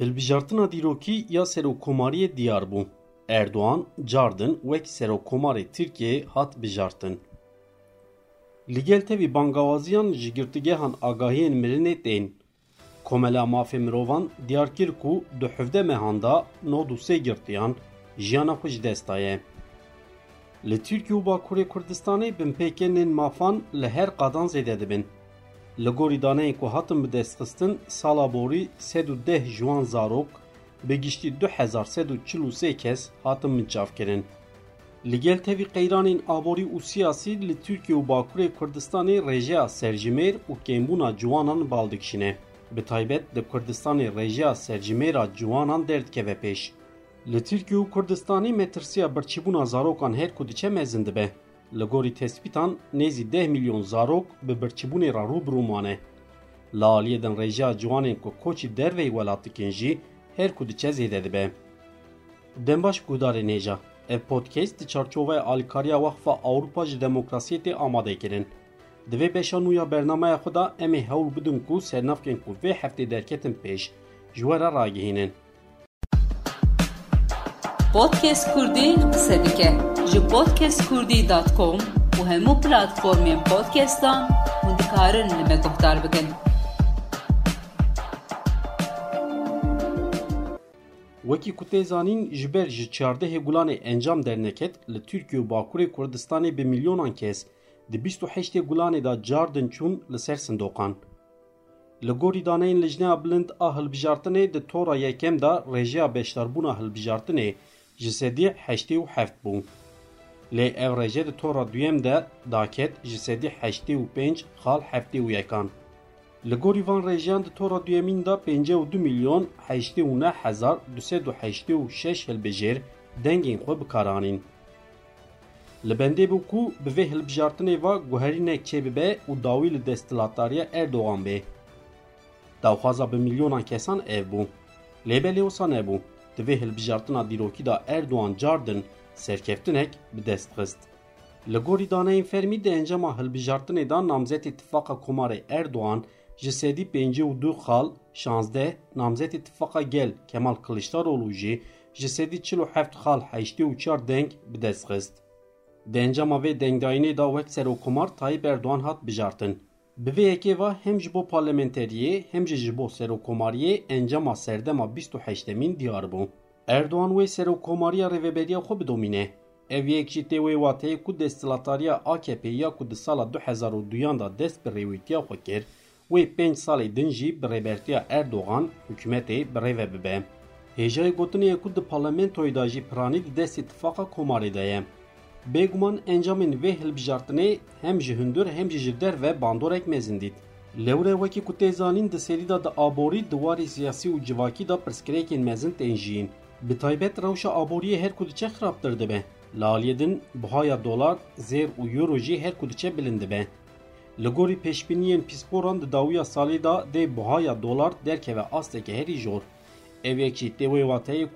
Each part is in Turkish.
Hilbijartina dîrokî ya Serokkomariyê diyar bû. Erdoğan cardin wek Serokkomarê Tirkiyeyê hat bijartin. Li gel tevî bangawaziyan ji girtîgehan agahiyên mirinê tên. Komela mafê mirovan diyar kir ku di hevde mehan da nod û sê girtiyan jiyana xwe ji dest daye. Li Tirkiye û Bakurê Kurdistanê mafan li her qadan zêde dibin. Li gorî daneyên ku hatin bi destxistin sala borî sed û deh ciwan zarok bi giştî du hezar sed û çil û sê kes hatin minçavkirin. Li gel tevî qeyranên aborî û siyasî li Tirkiye û Bakurê Kurdistanê rêjeya serjimêr û kêmbûna ciwanan bal dikişîne. Bi taybet di Kurdistanê rêjeya serjimêra ciwanan derdikeve pêş. Li Tirkiye û Kurdistanê metirsiya birçîbûna zarokan her ku diçe mezin dibe. Nêzî deh milyon zarok bi birçîbûnê ra rûbirû mane. Li aliyê din rêjeya ciwanên ku koçî derveyê welat dikin jî her ku diçe zêde dibe. Dembaş guhdarê nêja. Ev podcast di çarçovaya alîkariya Waxfa Awropa ji demokrasiyê tê amade kirin. Di vê beşa nû ya bernameya xwe da em ê hewl bidin ku sernavkên ku vê heftê derketin pêş ji we. Podcast Kurdî qise dike ji podcastkurdî.com û hemû platformên podcastan hûn dikarin li me guhdar bikin. Wekî ku tê zanîn ji ber ji çardehê encam derneket li Tirkiye û Bakurê Kurdistanê bi milyonan kes di bîst û heştê gulanê da cardin çûn li ser sindoqan. Li gorî daneyên lijneya bilind a hilbijartinê di tora yekem da rêjeya beşdarbûna hilbijartinê ji sedî heştê û heft bû. Lê ev rêje di tora duyem de daket ji sedî heştê û pênc xal heftê û yekan. Li gorî van rêjeyan di tora duyemîn da pêncî û du milyon heştê û neh hezar du sed û heştê û şeş hilbijêr dengên xwe bikaranîn. Li bendê bû ku bi vê hilbijartinê ve guherînek çêbibe û dawî li desthilatdariya Erdogan bê. Dawxwaza bi milyonan kesan ev bû. Lêbelê wisa nebû. Di vê hilbijartina dîrokî da Erdogan cardin serkeftinek bi dest xist. Li gorî daneyên fermî di encama hilbijartinê da namzet îtifaqa Komarê Erdogan ji sedî pêncî û du xal şazdeh namzet îtifaqa gel Kemal Kılıçdaroğlu jî ji sedî çil û heft xal heştê û çar deng bi dest xist. Di encama vê dengdayînê da wek Serokkomar Tayyip Erdogan hat bijartin. Bi vê yekê ve hem ji bo parlamenteriyê hem jî ji bo serokkomariyê encama serdema bîst û heştemîn diyar bû. Erdogan wê serokkomariya rêveberiya xwe bidomîne. Ev yek jî tê wê wateyê ku desthilatariya AKP ya ku di sala 2002 da dest bi rêwîtiya xwe kir, wê pênc salê din jî bi rêbertiya Erdogan hikûmetê bi rêve bibe. Hêjayê gotinê ye ku di parlamentoyê da jî piranî di dest îtifaqa Komarê de ye. Bêguman encamên vê hilbijartinê hem ji hundir hem jî ji derve bandorek mezin dît. Lewre wekî ku tê zanîn di serî da di aborî di warê siyasî û civakî da pirsgirêkên mezin tên jiyîn. Bi taybet her ku diçe xirabtir dibe. Li dolar, zêr û euro her ku diçe bilind dibe. Li gorî pêşbîniyên pîsporan di dawiya salê da dê bihaya asteke herî jor. Ev yekî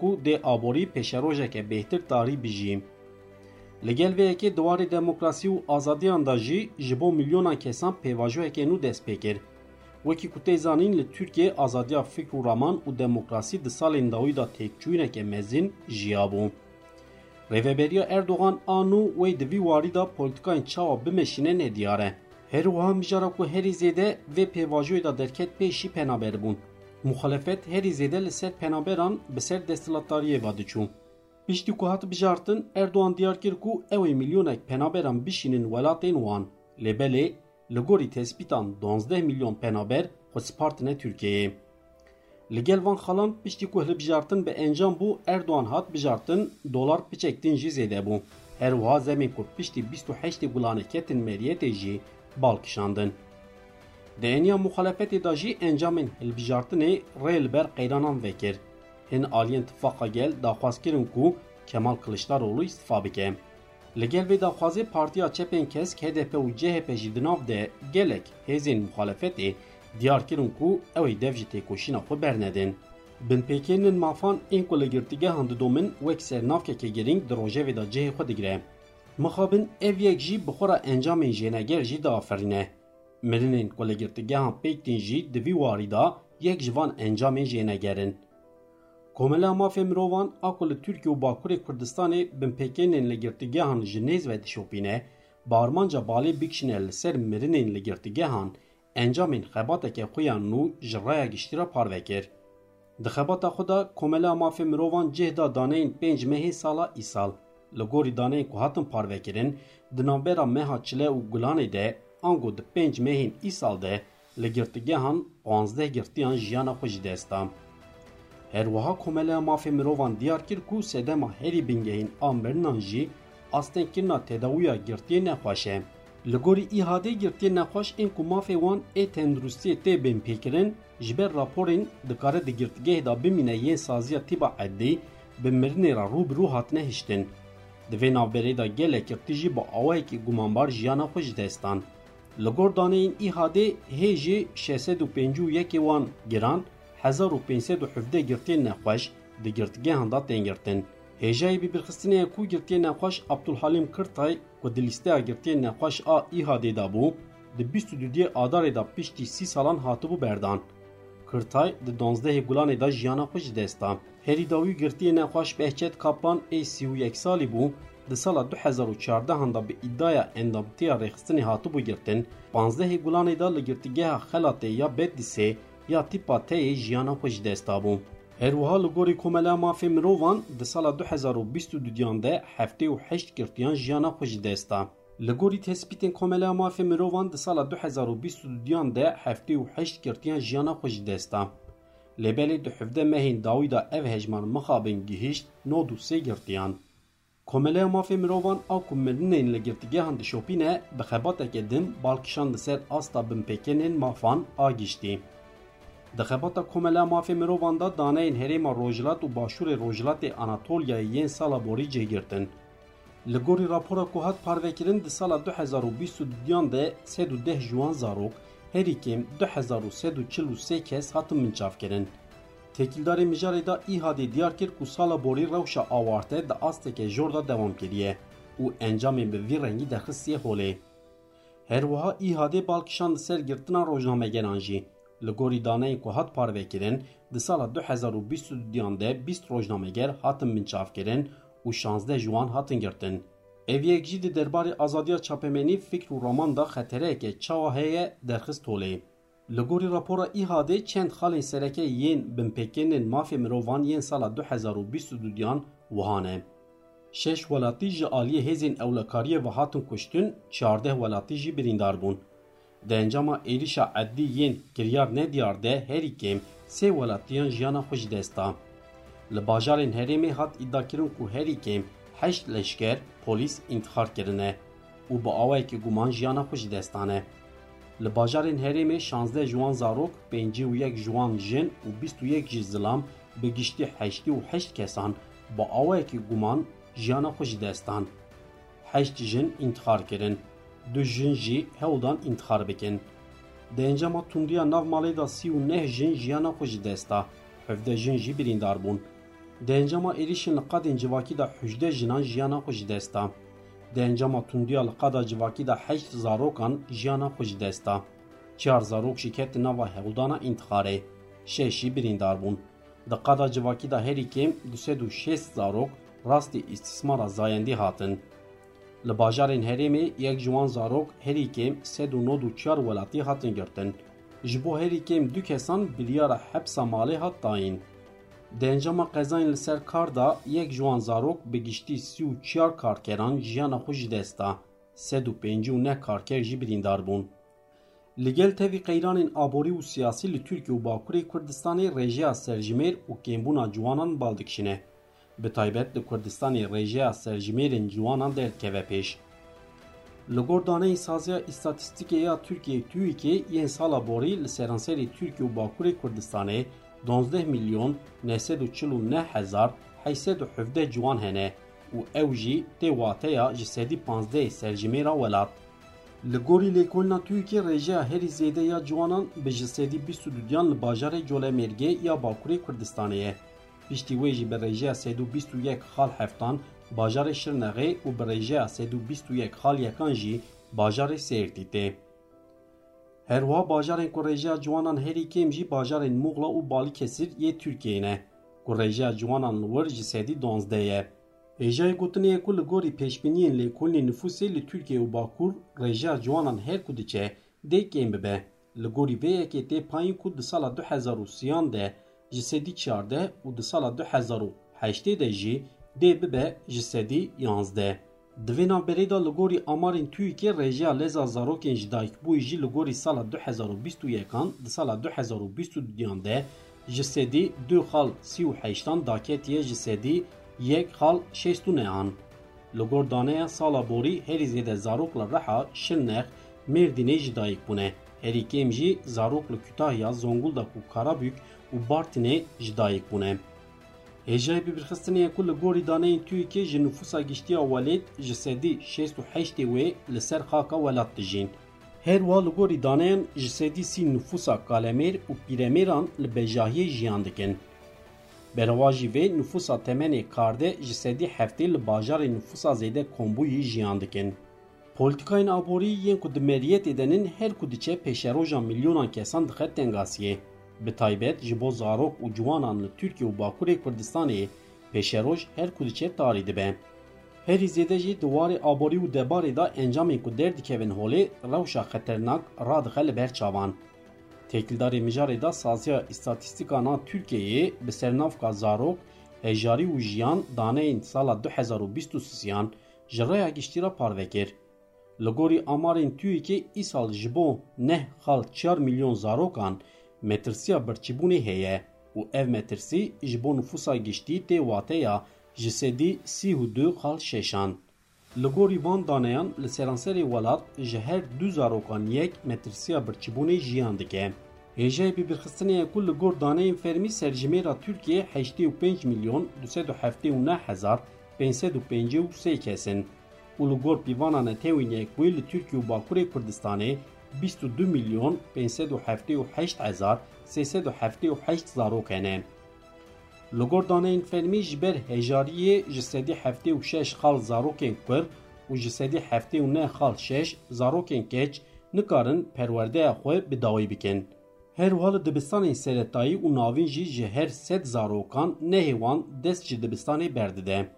ku dê aborî pêşerojeke bêhtir tarî bijî. Li gel vê yekê diwarê demokrasî û azadiyan da jî ji bo milyonan kesan pêvajoyekê nû dest pê kir. Wekî ku tê zanîn li Tirkiye azadiya fikr û raman û demokrasî di salên dawî da têkçûyîneke mezin jiya bû. Rêveberiya Erdogan a nû wê di vî warî da polîtikayên çawa bimeşîne nediyar e. Her wiha mijara ku herî zêde vê pêvajoyê da derket pêşî penaber bûn. Muxalefet herî zêde li ser penaberan bi ser desthilatdariyê ve diçû. Piştî ku hat Erdoğan diyar kir ku ew ê milyonek penaberan bişînin welatên wan. Lêbelê li gorî tespîtan 12 milyon penaber xwe spartine Tirkiyeyê. Van xalan piştî ku hilbijartin bi encam bû Erdoğan hat bijartin dolar piçektin jî zêde bû. Her wiha zemên ku piştî 28 gulanê ketin meriyetê jî bal kişandin. Di eniya muxalefetê da jî encamên hilbijartinê ber qeyranan vekir. هن آلین اتفاقا گل داخواست کرن کو کمال کلشدارولو استفا بکه. لگل به داخوازی پارتیا چپین کس KDP و CHP جی دناف ده گلک هزین مخالفتی دیار کرن کو اوی دفجی تکوشینا خو برندن. بن پیکینن مافان این کلگرتیگه هند دومن وک سرنافکه که گرینگ دروژه ویدا جه خود گره. مخابن ev yek jî bixora encamên jêneger jî diafirîne. Mirinên kolegirtigehan pêktin jî di vî warî da yek ji van encamên jênegerin. Komela mafê mirovan a ku li Tirkiye û Bakurê Kurdistanê binpêkênên ligirtîgehan ji nêz ve dişopîne, bi armanca balê bikişîne li ser mirinên ligirtîgehan encamên xebateke xwe ya nû ji raya giştîra parve. Di xebata xwe Komela mafê mirovan cih da daneyên pênc sala îsal. Li gorî daneyên ku hatin parvekirin, di navbera meha çile û gulanê de ango di pênc mehên îsal de li girtîgehan panzdeh girtiyan jiyana xwe desta. Herwiha Komeleya Mafê Mirovan diyar kir ku sedema herî bingehîn a mirinan jî astengkirina tedawiya girtiyê nexweş e. Li gorî îhadê girtiyê nexweş ên ku mafê wan ê tendurustiyê tê bên pêkirin ji ber raporên dikare di girtîgehê da bimîne yên saziya tîba eddî bi mirinê ra rûbirû hatine hiştin. Di vê navberê da gelek girtî jî bi awayekî gumanbar jiyana xwe ji destan. Li gor daneyên îhadê hê jî 651 wan giran 1517 girtiyên nexweş di girtîgehan da tên girtin. Hêjayê bîbirxistinê ku girtiyên nexweş Abdulhalim Kirtay ku di lîsteya girtiyên nexweş a îhadê da bû, di 22 adarê da piştî sî salan hatibû berdan. Kirtay di 12 gulanê da jiyana xwe ji desta. Herî dawî girtiyê nexweş Behçet Kaplan ê 31 salî bû, di sala 2014 da bi îdaya endamtiya rêxistinê hatibû girtin, 15 gulanê da li girtîgeha Xelatê ya Bedlîsê یا تیپا تیه جیانا خو جی دستابون. هروها لگوری کوملا مافی مروان د سال 2022 دیان ده هفته و هشت گرتیان جیانا خو جی دستا. لگوری تسپیتین کوملا مافی مروان د سال 2022 دیان ده هفته و هشت گرتیان جیانا خو جی دستا. لبلی دو حفده مهین داویدا او هجمان مخابن گیهشت نو دو سه گرتیان. کومله مافی مروان او کومرنین لگرتگیهان دشوپینه بخباتک دم بالکشان دسر آستا بمپکنین مافان آگیشتی. Giştî. Di xebata Komeleya Mafê Mirovan da daneyên herêma Rojhilat û Başûrê Rojhilatê Anatolyayê yên sala borî cêgirtin. Li gorî rapora ku hat parvekirin di sala 2022 de 110 jiwan zarok, herî kêm 2143 kes hatin minçavkirin. Tekildarê mijarê da îhadê diyar kir ku sala borî rewşa awarte di asteke jor da devam kiriye û encamên bi vî rengî derxistiye holê. Herwiha îhadê balkişan li ser girtina rojnamegeran jî. لگوری دانه که هات پار وکرین دی سال 2022 ده 20 روزنامه‌گر هاتن منچاف کرن و 16 جوان هاتن گرتن. Eviyek jî di derbarê azadiya çapemenî fikr û roman da xetereke çawa heye derxist tolê. Li gorî rapora İHADê çend xalên sereke yên binpêkênên mafê mirovan yên sala 2022-yan wihane. Şeş welatî ji aliyê hêzên ewlekariye ve hatun kuştin, çardeh welatî jî birîndar bûn. د انجام ایریشا عدیین گریار ندیار ده هری کم سه ولاتیان جیانا خوش دستا. ل باجارین هریمی هات ادعا کرن کو هری کم هشت لشکر پلیس انتخاب کرنه. او با آوای که گمان جیانا خوش دستانه. ل باجارین هریمی 16 جوان زاروک 51 جوان جن و 21 جی زلام به گشتی 8 و 8 کسان با آوای که گمان جیانا خوش دستان. 8 جن انتخاب کرن. Du jin jî hewdan intixar bikin. Di encama tundiya nav malê da sî neh jin jiyana xwe ji desta. Hevde jin jî birîndar bûn. Di encama êrişên da hûjde jinan jiyana xwe ji desta. Di encama tundiya li qada da heşt zarokan jiyana xwe ji desta. Çar zarok jî ketin nava hewldana intixarê. Şeş jî birîndar bûn. Di qada civakî da herî kêm du sed û şêst zarok rastî îstismara zayendî hatin. Li bajarên herêmê yek ji wan zarok herî kêm sed û nod û çar welatî hatin girtin. Ji bo herî kêm du kesan biryara hepsa malê hat dayîn. Di encama qezayên li ser kar da yek ji wan zarok bi giştî sî û çar karkeran jiyana xwe ji desta. Sed û pêncî û neh karker jî birîndar bûn. Li gel tevî qeyranên aborî û siyasî li Tirkiye û Bakurê Kurdistanê rêjeya serjimêr û kêmbûna ciwanan bal dikişine. Bi taybet li Kurdistanê rêjeya serjimêrên ciwanan derkeve pêş. Li gor daneyê saziya îstatîstîkê ya Tirkiye TÜİKê yên sala borî li seranserê Tirkiye û Bakurê Kurdistanê 12 milyon 949 hezar 817 ciwan hene û ew jî tê wateya ji sedî 15 serjimêra welat. Li gorî lêkolina Tirkiye rêjeya herî zêde ya ciwanan bi ji sedî 22 li bajarê Colemêrgê ya Bakurê Kurdistanê. Piştî wê jî bi rêjeya sedû 21 xal heftan bajarê Şirnexê û bi rêjeya sedû 21 xal yekan jî bajarê Sêrtî tê. Herwiha bajarên ku rêjeya ciwanan herî kêm jî bajarên Muğla û Balıkesir yê Tirkiyeyê ne. ku rêjeya ciwanan wir ji sedî donzdeh ye. Hêjayê gotinê ku li gorî pêşbîniyên lêkolînê nüfusê li Tirkiye û Bakur rêjeya ciwanan her ku diçe dê kêm bibe. Li gorî vê yekê tê payîn ku di sala du hezar û siyan de ji sedî çardeh û di sala du hezar û heştê de jî dê bibe ji sedî yanzdeh. Di vê navberê de li gorî amarên TÜİKê rêjeya leza zarokên ji dayikbûyî jî li gorî sala du hezar û bîst û yekan di sala du hezar û bîst û duyan de ji sedî du xal sî û heştan daketiye ji sedî yek xal şêst û nehan. Li gor daneya sala borî herî zêde zarok li Reha, Şirnex, Mêrdînê ji bûne. Herî kêm jî zarok li Kütahya, Zonguldak û Karabük û Bartinê ji dayîk bûne. Hêjayê bibirxistinê ku li gorî daneyên TÜİKê ji nüfusa giştiya welêt ji sedî şêst û heştê wê li ser xaka welat dijîn. Her wa li gorî daneyan ji sedî sî nüfusa temenê karde ji sedî heftê li bajarê nüfusa zêde kombûyî jiyan dikin. Polîtikayên aborî yên ku di meriyetê de nin her ku diçe pêşeroja milyonan kesan. Bi taybet ji bo zarok û ciwanan li Tirkiye û Bakurê Kurdistanê pêşeroj her ku diçe tarî dibe. Herî zêde jî di warê aborî û debarê da encamên ku derdikevin holê rewşa xeternak radixe li ber çavan. Têkildarê mijarê da saziya îstatîstîkan a Tirkiyeyê bi sernavka zarok, hejarî û jiyan daneyên sala 2023yan ji rêya giştî parve kir. Li gorî amarên TÜİKê îsal ji bo neh xal çar milyon zarokan metirsiya birçîbûnê heye û ev metirsî ji bo nüfusa giştî tê wateya ji sedî sî û du xal şeşan. Li gorî van daneyan li seranserê welat ji her du zarokan yek metirsiya birçîbûnê jiyan dike. Hêjeyê bibirxistinê ku li gor daneyên fermî serjimêra Tirkiye heştê û pênc milyon du sed û heftê û neh hezar pênc sed û pêncî û sê kesin. û li gor pîvana netewên yekbûyî li Tirkiye û Bakurê Kurdistanê 22 میلیون 578378 زاروکانه لگردانه این فرمی جبر هجاریه جسدی هفته و شش خال زاروکین کر و جسدی هفته و نه خال شش زاروکین کچ نکارن پرورده خوی بداوی بکن. هر حال دبستان سرطایی و ناوین جی جهر ست زاروکان نه هیوان دست جی دبستان برده ده.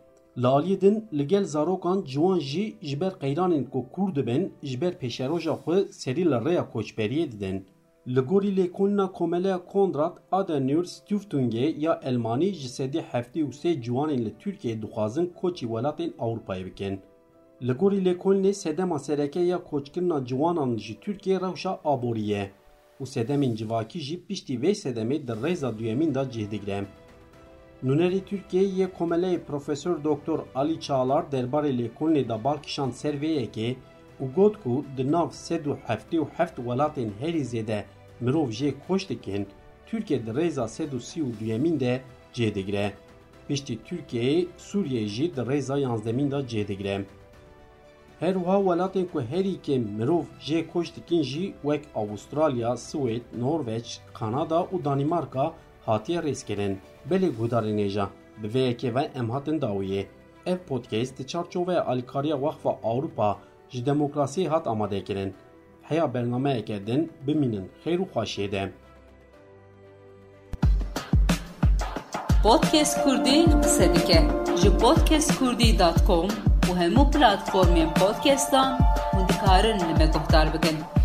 Her sed zarokan nehê wan dest ji dibistanê berdide. Li aliyê din li gel zarokan ciwan jî ji ber qeyranên ku kûr dibin ji ber pêşeroja xwe serî li rêya koçberiyê didin. Li gorî lêkolîna komeleya Konrad Adenauer Stiftungê ya Elmanî ji sedî heftê û sê ciwanên li Tirkiyeyê dixwazin koçî welatên Ewropayê bikin. Li gorî lêkolînê sedema sereke ya koçkirina ciwanan ji Tirkiye rewşa aborî ye û sedemên civakî jî piştî vê sedemê di rêza duyemîn da cih digire. Nûnerê Tirkiyeyê yê komeleyê Profesör Doktor Alî Çalar derbarê lêkolînê da balkişand ser vê yekê û got ku di nav sed heft welatên herî zêde mirov jê koç dikin, Tirkiye di rêza sed û sî û duyemîn de cê digire. Piştî digire. Her wiha welatên ku herî kêm mirov jê koç dikin jî wek Avustralya, Swêd, Norveç, Kanada û Danimarka hatiye rêzkirin. Belê guhdarên êja bi ve em hatin. Ev podcast di çarçoveya alîkariya Wexfa Awropa ji demokrasiyê hat amadekirin. Heya bernameyeke din bimînin xêr û xweşiyê de. Podcast Kurdî qise dike ji podcastkurdî.com û hemû platformên podcastan hûn dikarin li me guhdar bikin.